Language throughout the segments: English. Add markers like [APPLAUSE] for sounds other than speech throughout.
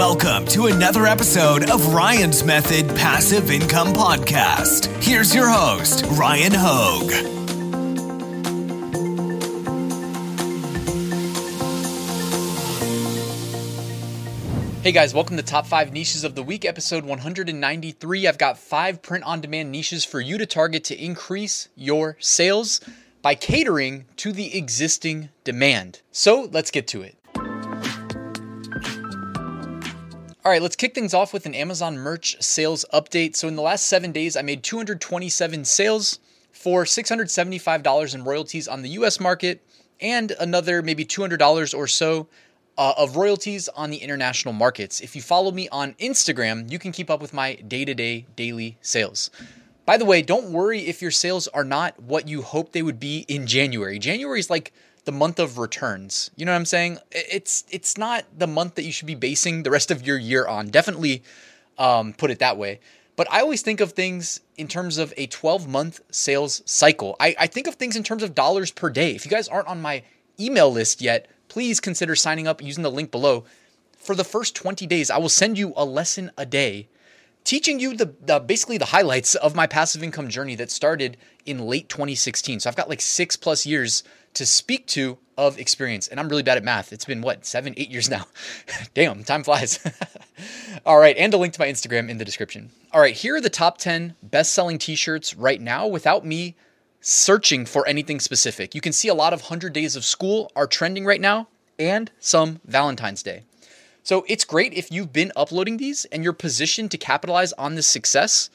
Welcome to another episode of Ryan's Method Passive Income Podcast. Here's your host, Ryan Hogue. Hey guys, welcome to Top 5 Niches of the Week, episode 193. I've got five print on demand niches for you to target to increase your sales by catering to the existing demand. So let's get to it. All right, let's kick things off with an Amazon merch sales update. So, in the last seven days, I made 227 sales for $675 in royalties on the US market and another maybe $200 or so uh, of royalties on the international markets. If you follow me on Instagram, you can keep up with my day to day daily sales. By the way, don't worry if your sales are not what you hope they would be in January. January is like the month of returns. You know what I'm saying? It's it's not the month that you should be basing the rest of your year on. Definitely um, put it that way. But I always think of things in terms of a 12 month sales cycle. I, I think of things in terms of dollars per day. If you guys aren't on my email list yet, please consider signing up using the link below. For the first 20 days, I will send you a lesson a day teaching you the, the, basically the highlights of my passive income journey that started in late 2016. So I've got like six plus years to speak to of experience. And I'm really bad at math. It's been what, seven, eight years [LAUGHS] now. Damn, time flies. [LAUGHS] All right, and a link to my Instagram in the description. All right, here are the top 10 best selling t shirts right now without me searching for anything specific. You can see a lot of 100 Days of School are trending right now and some Valentine's Day. So it's great if you've been uploading these and you're positioned to capitalize on this success,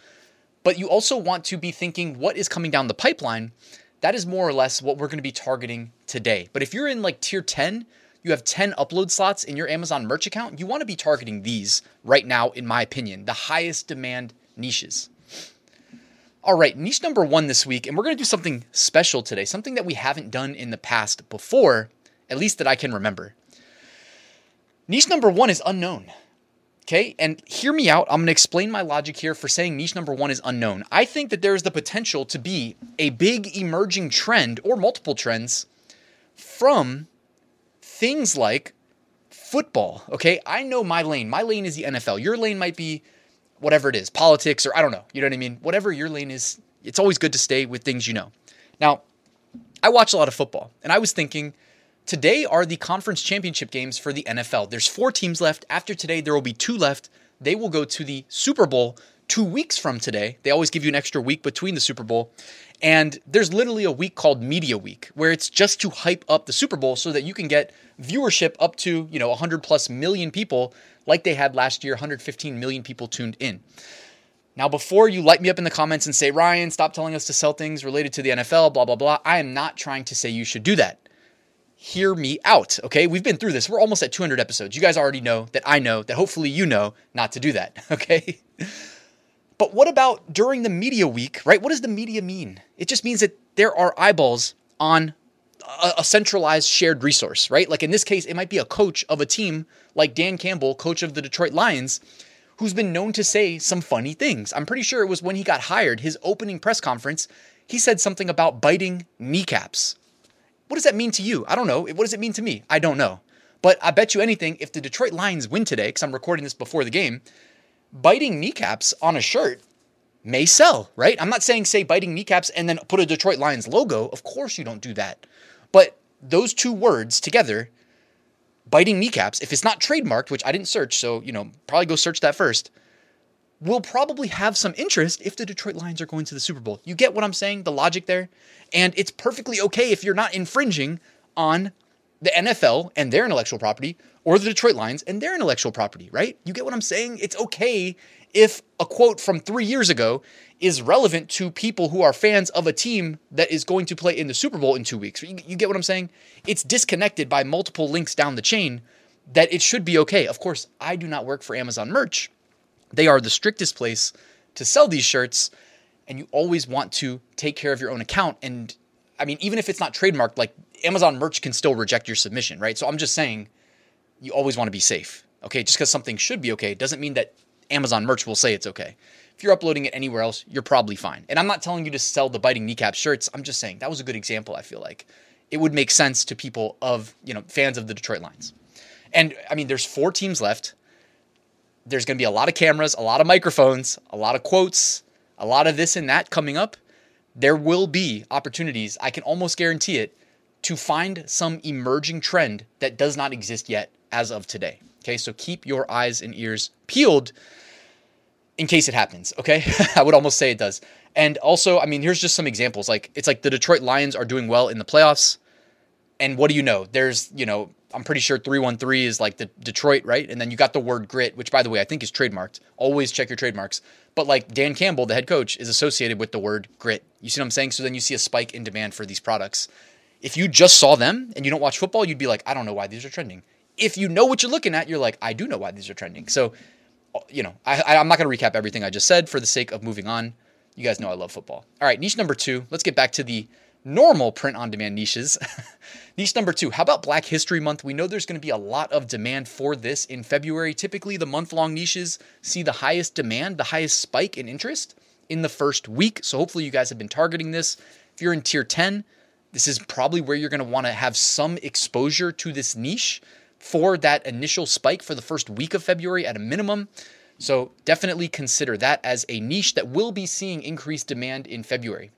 but you also want to be thinking what is coming down the pipeline that is more or less what we're going to be targeting today. But if you're in like tier 10, you have 10 upload slots in your Amazon merch account, you want to be targeting these right now, in my opinion, the highest demand niches. All right, niche number one this week, and we're going to do something special today, something that we haven't done in the past before, at least that I can remember. Niche number one is unknown. Okay, and hear me out. I'm going to explain my logic here for saying niche number one is unknown. I think that there is the potential to be a big emerging trend or multiple trends from things like football. Okay, I know my lane. My lane is the NFL. Your lane might be whatever it is, politics, or I don't know. You know what I mean? Whatever your lane is, it's always good to stay with things you know. Now, I watch a lot of football, and I was thinking, Today are the conference championship games for the NFL. There's four teams left. After today, there will be two left. They will go to the Super Bowl two weeks from today. They always give you an extra week between the Super Bowl. And there's literally a week called Media Week where it's just to hype up the Super Bowl so that you can get viewership up to, you know, 100 plus million people like they had last year, 115 million people tuned in. Now, before you light me up in the comments and say, Ryan, stop telling us to sell things related to the NFL, blah, blah, blah, I am not trying to say you should do that hear me out. Okay. We've been through this. We're almost at 200 episodes. You guys already know that I know that hopefully you know not to do that. [LAUGHS] Okay. But what about during the media week, right? What does the media mean? It just means that there are eyeballs on a, a, centralized shared resource, right? Like in this case, it might be a coach of a team like Dan Campbell, coach of the Detroit Lions, who's been known to say some funny things. I'm pretty sure it was when he got hired, his opening press conference, he said something about biting kneecaps. What does that mean to you? I don't know. What does it mean to me? I don't know. But I bet you anything, if the Detroit Lions win today, because I'm recording this before the game, biting kneecaps on a shirt may sell, right? I'm not saying say biting kneecaps and then put a Detroit Lions logo. Of course you don't do that. But those two words together, biting kneecaps, if it's not trademarked, which I didn't search, so you know, probably go search that first will probably have some interest if the Detroit Lions are going to the Super Bowl. You get what I'm saying? The logic there? And it's perfectly okay if you're not infringing on the NFL and their intellectual property or the Detroit Lions and their intellectual property, right? You get what I'm saying? It's okay if a quote from three years ago is relevant to people who are fans of a team that is going to play in the Super Bowl in two weeks. You, you get what I'm saying? It's disconnected by multiple links down the chain that it should be okay. Of course, I do not work for Amazon merch they are the strictest place to sell these shirts, and you always want to take care of your own account. And I mean, even if it's not trademarked, like Amazon merch can still reject your submission, right? So I'm just saying you always want to be safe. Okay, just because something should be okay doesn't mean that Amazon merch will say it's okay. If you're uploading it anywhere else, you're probably fine. And I'm not telling you to sell the biting kneecap shirts. I'm just saying that was a good example, I feel like. It would make sense to people of, you know, fans of the Detroit Lions. And I mean, there's four teams left. There's going to be a lot of cameras, a lot of microphones, a lot of quotes, a lot of this and that coming up. There will be opportunities, I can almost guarantee it, to find some emerging trend that does not exist yet as of today. Okay, so keep your eyes and ears peeled in case it happens. Okay, [LAUGHS] I would almost say it does. And also, I mean, here's just some examples. Like, it's like the Detroit Lions are doing well in the playoffs. And what do you know? There's, you know, I'm pretty sure 313 is like the Detroit, right? And then you got the word grit, which by the way, I think is trademarked. Always check your trademarks. But like Dan Campbell, the head coach, is associated with the word grit. You see what I'm saying? So then you see a spike in demand for these products. If you just saw them and you don't watch football, you'd be like, I don't know why these are trending. If you know what you're looking at, you're like, I do know why these are trending. So, you know, I, I'm not going to recap everything I just said for the sake of moving on. You guys know I love football. All right, niche number two. Let's get back to the normal print on demand niches. [LAUGHS] Niche number two, how about Black History Month? We know there's going to be a lot of demand for this in February. Typically, the month long niches see the highest demand, the highest spike in interest in the first week. So, hopefully, you guys have been targeting this. If you're in tier 10, this is probably where you're going to want to have some exposure to this niche for that initial spike for the first week of February at a minimum. So, definitely consider that as a niche that will be seeing increased demand in February.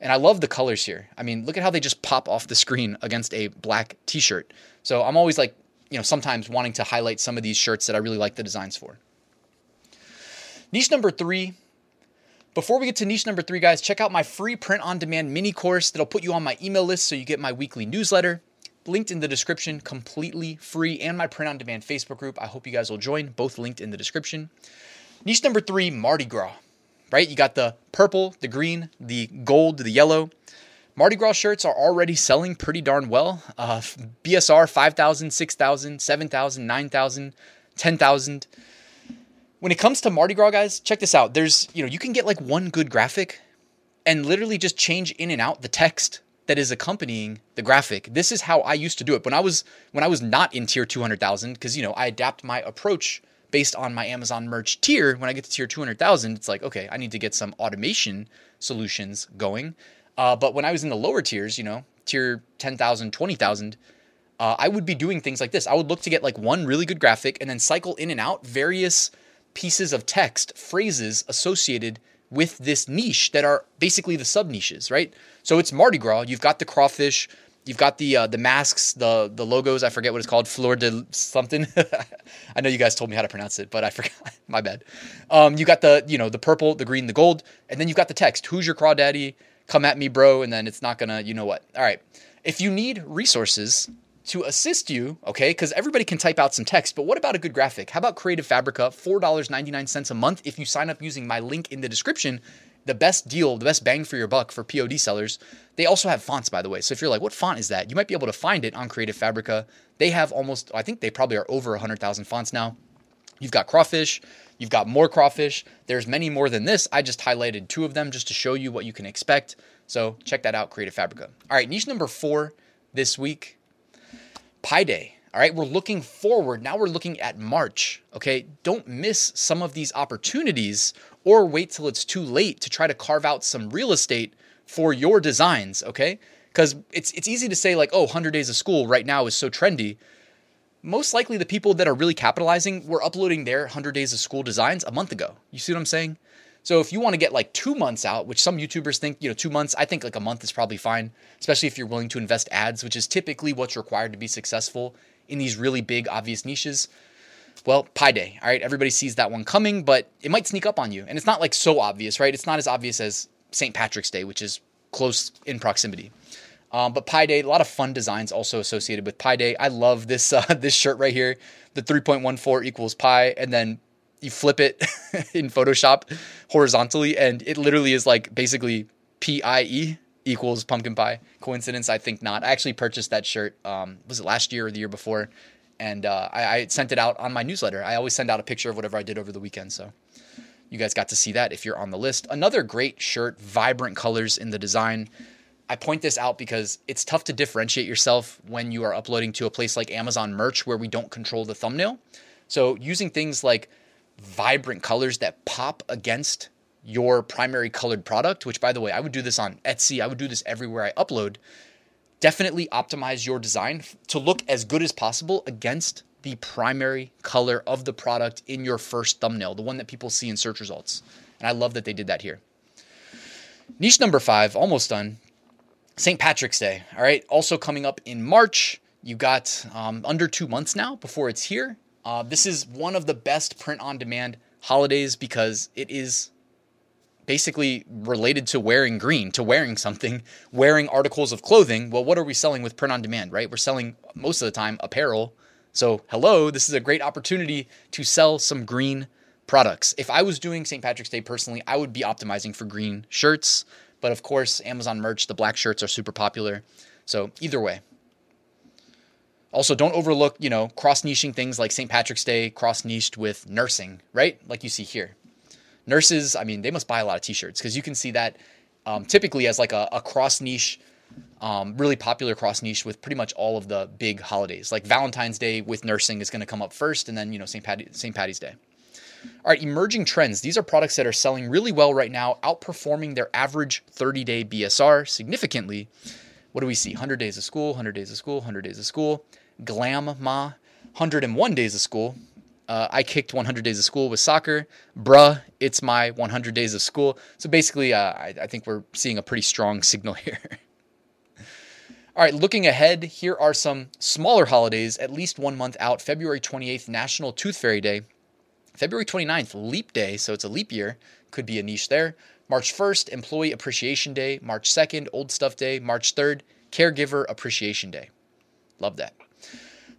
And I love the colors here. I mean, look at how they just pop off the screen against a black t-shirt. So I'm always like, you know, sometimes wanting to highlight some of these shirts that I really like the designs for. Niche number three. Before we get to niche number three, guys, check out my free print on demand mini course that'll put you on my email list so you get my weekly newsletter. Linked in the description, completely free, and my print on demand Facebook group. I hope you guys will join, both linked in the description. Niche number three Mardi Gras right? You got the purple, the green, the gold, the yellow. Mardi Gras shirts are already selling pretty darn well. Uh, BSR 5,000, 6,000, 7,000, 9,000, 10,000. When it comes to Mardi Gras, guys, check this out. There's, you know, you can get like one good graphic and literally just change in and out the text that is accompanying the graphic. This is how I used to do it when I was when I was not in tier 200,000 because you know, I adapt my approach based on my Amazon merch tier, when I get to tier 200,000, it's like, okay, I need to get some automation solutions going. Uh, but when I was in the lower tiers, you know, tier 10,000, 20,000, uh, I would be doing things like this. I would look to get like one really good graphic and then cycle in and out various pieces of text, phrases associated with this niche that are basically the sub niches, right? So it's Mardi Gras. You've got the crawfish, You've got the uh, the masks, the the logos. I forget what it's called, Fleur de something. [LAUGHS] I know you guys told me how to pronounce it, but I [LAUGHS] forgot. My bad. Um, you got the you know the purple, the green, the gold, and then you've got the text. Who's your crawdaddy? Come at me, bro. And then it's not gonna, you know what? All right. If you need resources to assist you, okay, because everybody can type out some text, but what about a good graphic? How about Creative Fabrica, $4.99 a month if you sign up using my link in the description the best deal, the best bang for your buck for POD sellers. They also have fonts, by the way. So if you're like, what font is that? You might be able to find it on Creative Fabrica. They have almost, I think they probably are over 100,000 fonts now. You've got crawfish, you've got more crawfish. There's many more than this. I just highlighted two of them just to show you what you can expect. So check that out, Creative Fabrica. All right, niche number four this week Pi Day. All right, we're looking forward. Now we're looking at March. Okay, don't miss some of these opportunities or wait till it's too late to try to carve out some real estate for your designs, okay? Because it's it's easy to say like, oh, 100 days of school right now is so trendy. Most likely the people that are really capitalizing were uploading their 100 days of school designs a month ago. You see what I'm saying? So if you want to get like 2 months out, which some YouTubers think, you know, 2 months, I think like a month is probably fine, especially if you're willing to invest ads, which is typically what's required to be successful in these really big obvious niches. Well, Pi Day, all right? Everybody sees that one coming, but it might sneak up on you. And it's not like so obvious, right? It's not as obvious as St. Patrick's Day, which is close in proximity. Um, but Pi Day, a lot of fun designs also associated with Pi Day. I love this [LAUGHS] uh, this shirt right here, the 3.14 equals pi, and then you flip it [LAUGHS] in Photoshop horizontally, and it literally is like basically P I E equals pumpkin pie. Coincidence? I think not. I actually purchased that shirt. Um, was it last year or the year before? and uh, I, I, sent it out on my newsletter. I always send out a picture of whatever I did over the weekend, so you guys got to see that if you're on the list. Another great shirt, vibrant colors in the design. I point this out because it's tough to differentiate yourself when you are uploading to a place like Amazon Merch where we don't control the thumbnail. So using things like vibrant colors that pop against your primary colored product, which by the way, I would do this on Etsy, I would do this everywhere I upload definitely optimize your design to look as good as possible against the primary color of the product in your first thumbnail, the one that people see in search results. And I love that they did that here. Niche number five, almost done. St. Patrick's Day. All right. Also coming up in March. You got um, under two months now before it's here. Uh, this is one of the best print on demand holidays because it is basically related to wearing green, to wearing something, wearing articles of clothing. Well, what are we selling with print on demand, right? We're selling most of the time apparel. So, hello, this is a great opportunity to sell some green products. If I was doing St. Patrick's Day personally, I would be optimizing for green shirts. But of course, Amazon merch, the black shirts are super popular. So, either way, also, don't overlook, you know, cross niching things like St. Patrick's Day cross niched with nursing, right? Like you see here. Nurses, I mean, they must buy a lot of t-shirts because you can see that um, typically as like a, a cross niche, um, really popular cross niche with pretty much all of the big holidays. Like Valentine's Day with nursing is going to come up first, and then you know St. St. Patty's Day. All right, emerging trends. These are products that are selling really well right now, outperforming their average 30-day BSR significantly. What do we see? 100 days of school, 100 days of school, 100 days of school. Glam Ma, 101 days of school. Uh, I kicked 100 days of school with soccer. Bruh, it's my 100 days of school. So basically, uh, I, I think we're seeing a pretty strong [LAUGHS] signal here. All right, looking ahead, here are some smaller holidays, at least one month out. February 28th, National Tooth Fairy Day. February 29th, Leap Day, so it's a leap year. Could be a niche there. March 1st, Employee Appreciation Day. March 2nd, Old Stuff Day. March 3rd, Caregiver Appreciation Day. Love that.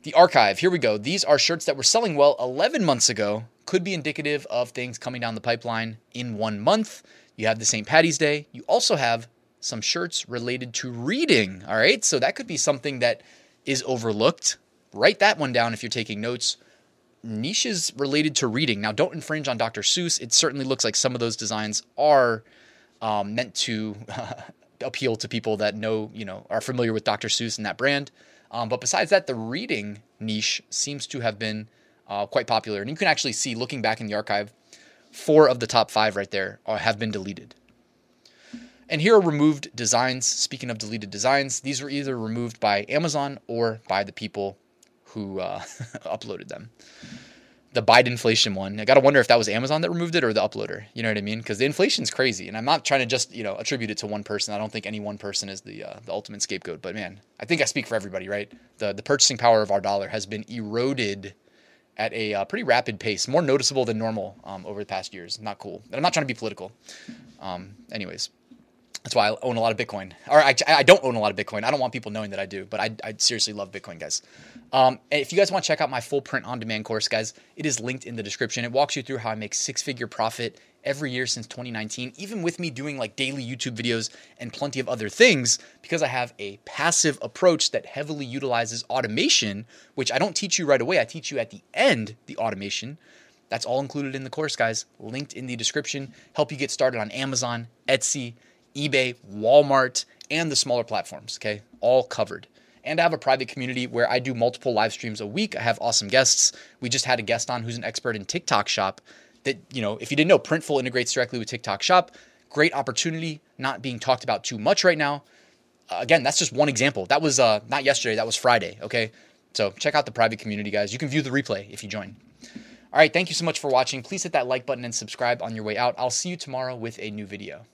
The archive, here we go. These are shirts that were selling well 11 months ago, could be indicative of things coming down the pipeline in one month. You have the St. Patty's Day. You also have some shirts related to reading. All right. So that could be something that is overlooked. Write that one down if you're taking notes. Niches related to reading. Now, don't infringe on Dr. Seuss. It certainly looks like some of those designs are um, meant to [LAUGHS] appeal to people that know, you know, are familiar with Dr. Seuss and that brand. Um, but besides that, the reading niche seems to have been uh, quite popular. And you can actually see, looking back in the archive, four of the top five right there are, have been deleted. And here are removed designs. Speaking of deleted designs, these were either removed by Amazon or by the people who uh, [LAUGHS] uploaded them the Biden inflation one. I got to wonder if that was Amazon that removed it or the uploader. You know what I mean? Because the inflation's crazy, and I'm not trying to just you know attribute it to one person. I don't think any one person is the uh, the ultimate scapegoat. But man, I think I speak for everybody, right? The the purchasing power of our dollar has been eroded at a uh, pretty rapid pace, more noticeable than normal um, over the past years. Not cool. And I'm not trying to be political. Um, anyways, that's why I own a lot of Bitcoin. Or I, I don't own a lot of Bitcoin. I don't want people knowing that I do, but I, I seriously love Bitcoin, guys. Um, if you guys want to check out my full print on demand course, guys, it is linked in the description. It walks you through how I make six figure profit every year since 2019, even with me doing like daily YouTube videos and plenty of other things, because I have a passive approach that heavily utilizes automation, which I don't teach you right away. I teach you at the end the automation. That's all included in the course, guys. Linked in the description. Help you get started on Amazon, Etsy, eBay, Walmart, and the smaller platforms. Okay, all covered. And I have a private community where I do multiple live streams a week. I have awesome guests. We just had a guest on who's an expert in TikTok Shop. That you know, if you didn't know, Printful integrates directly with TikTok Shop. Great opportunity, not being talked about too much right now. Uh, again, that's just one example. That was uh, not yesterday. That was Friday. Okay, so check out the private community, guys. You can view the replay if you join. All right, thank you so much for watching. Please hit that like button and subscribe on your way out. I'll see you tomorrow with a new video.